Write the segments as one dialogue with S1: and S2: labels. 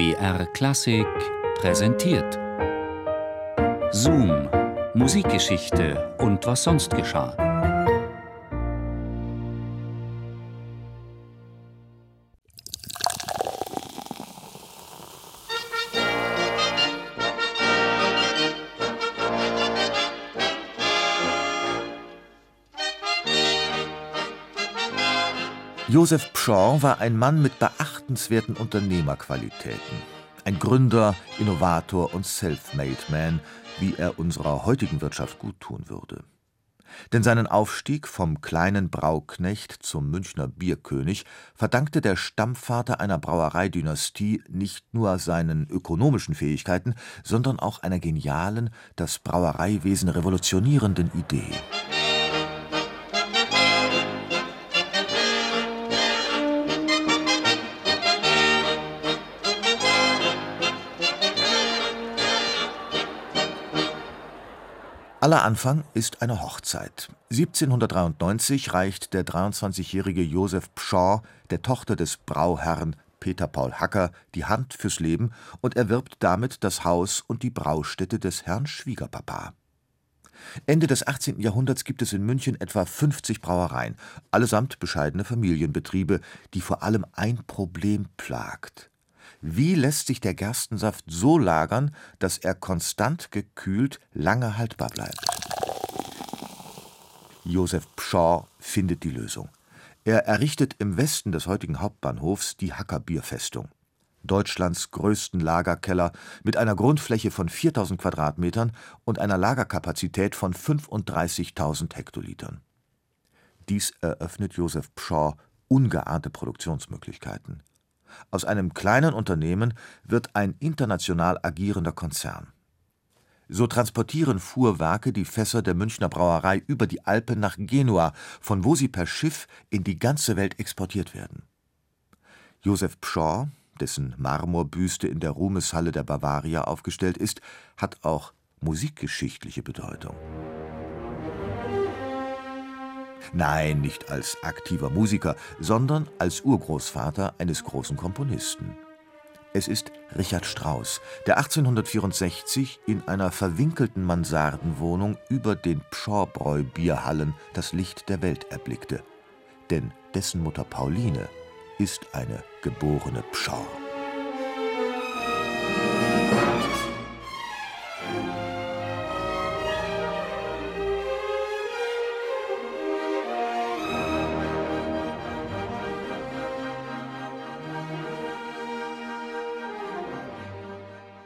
S1: BR Klassik präsentiert. Zoom, Musikgeschichte und was sonst geschah.
S2: Joseph Pschorr war ein Mann mit beachtenswerten Unternehmerqualitäten. Ein Gründer, Innovator und Self-Made Man, wie er unserer heutigen Wirtschaft guttun würde. Denn seinen Aufstieg vom kleinen Brauknecht zum Münchner Bierkönig verdankte der Stammvater einer Brauereidynastie nicht nur seinen ökonomischen Fähigkeiten, sondern auch einer genialen, das Brauereiwesen revolutionierenden Idee. Aller Anfang ist eine Hochzeit. 1793 reicht der 23-jährige Joseph Pschorr der Tochter des Brauherrn Peter Paul Hacker die Hand fürs Leben und erwirbt damit das Haus und die Braustätte des Herrn Schwiegerpapa. Ende des 18. Jahrhunderts gibt es in München etwa 50 Brauereien, allesamt bescheidene Familienbetriebe, die vor allem ein Problem plagt wie lässt sich der Gerstensaft so lagern, dass er konstant gekühlt lange haltbar bleibt? Josef Pschorr findet die Lösung. Er errichtet im Westen des heutigen Hauptbahnhofs die Hacker Bierfestung. Deutschlands größten Lagerkeller mit einer Grundfläche von 4000 Quadratmetern und einer Lagerkapazität von 35.000 Hektolitern. Dies eröffnet Josef Pschorr ungeahnte Produktionsmöglichkeiten. Aus einem kleinen Unternehmen wird ein international agierender Konzern. So transportieren Fuhrwerke die Fässer der Münchner Brauerei über die Alpen nach Genua, von wo sie per Schiff in die ganze Welt exportiert werden. Josef Pschorr, dessen Marmorbüste in der Ruhmeshalle der Bavaria aufgestellt ist, hat auch musikgeschichtliche Bedeutung. Nein, nicht als aktiver Musiker, sondern als Urgroßvater eines großen Komponisten. Es ist Richard Strauss, der 1864 in einer verwinkelten Mansardenwohnung über den Pschorrbräu-Bierhallen das Licht der Welt erblickte. Denn dessen Mutter Pauline ist eine geborene Pschorr.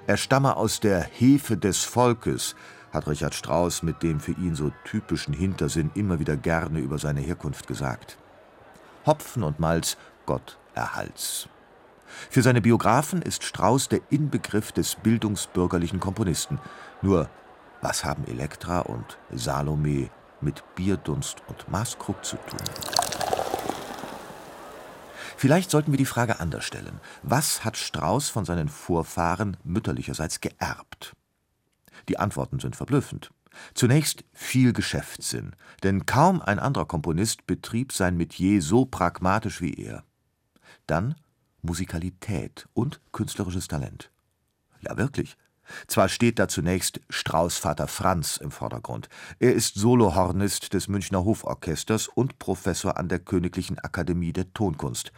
S2: Er stamme aus der Hefe des Volkes, hat Richard Strauss mit dem für ihn so typischen Hintersinn immer wieder gerne über seine Herkunft gesagt. Hopfen und Malz, Gott erhalts. Für seine Biografen ist Strauss der Inbegriff des bildungsbürgerlichen Komponisten. Nur, was haben Elektra und Salome mit Bierdunst und Maßkrug zu tun? Vielleicht sollten wir die Frage anders stellen. Was hat Strauß von seinen Vorfahren mütterlicherseits geerbt? Die Antworten sind verblüffend. Zunächst viel Geschäftssinn, denn kaum ein anderer Komponist betrieb sein Metier so pragmatisch wie er. Dann Musikalität und künstlerisches Talent. Ja, wirklich. Zwar steht da zunächst Strauß Vater Franz im Vordergrund. Er ist Solohornist des Münchner Hoforchesters und Professor an der Königlichen Akademie der Tonkunst.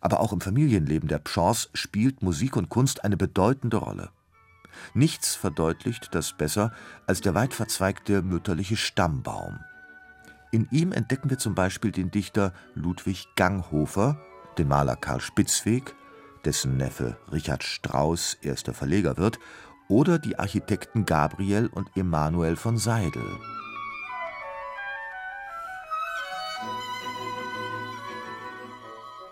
S2: Aber auch im Familienleben der Pschorrs spielt Musik und Kunst eine bedeutende Rolle. Nichts verdeutlicht das besser als der weit verzweigte mütterliche Stammbaum. In ihm entdecken wir zum Beispiel den Dichter Ludwig Ganghofer, den Maler Karl Spitzweg, dessen Neffe Richard Strauss erster Verleger wird, oder die Architekten Gabriel und Emanuel von Seidel.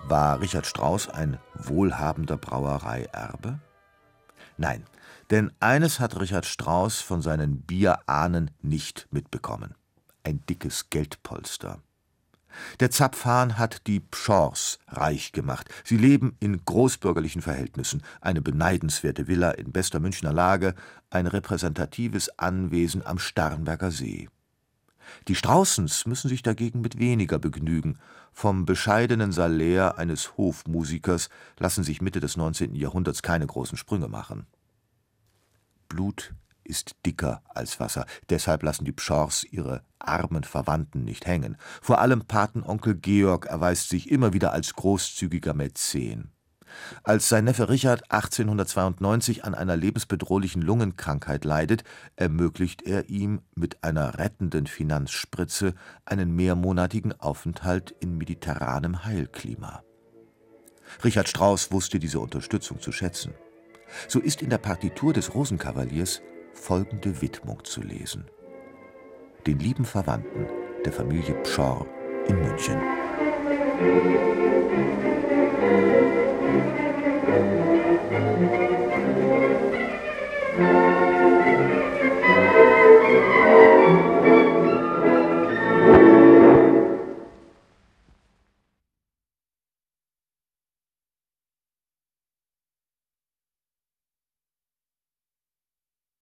S2: War Richard Strauss ein wohlhabender Brauereierbe? Nein, denn eines hat Richard Strauss von seinen Bierahnen nicht mitbekommen: ein dickes Geldpolster. Der Zapfhahn hat die Pschorrs reich gemacht. Sie leben in großbürgerlichen Verhältnissen. Eine beneidenswerte Villa in bester Münchner Lage, ein repräsentatives Anwesen am Starnberger See. Die Straußens müssen sich dagegen mit weniger begnügen. Vom bescheidenen Salär eines Hofmusikers lassen sich Mitte des 19. Jahrhunderts keine großen Sprünge machen. Blut ist dicker als Wasser, deshalb lassen die Pschorrs ihre armen Verwandten nicht hängen. Vor allem Patenonkel Georg erweist sich immer wieder als großzügiger Mäzen. Als sein Neffe Richard 1892 an einer lebensbedrohlichen Lungenkrankheit leidet, ermöglicht er ihm mit einer rettenden Finanzspritze einen mehrmonatigen Aufenthalt in mediterranem Heilklima. Richard Strauss wusste diese Unterstützung zu schätzen. So ist in der Partitur des Rosenkavaliers folgende Widmung zu lesen: Den lieben Verwandten der Familie Pschorr in München.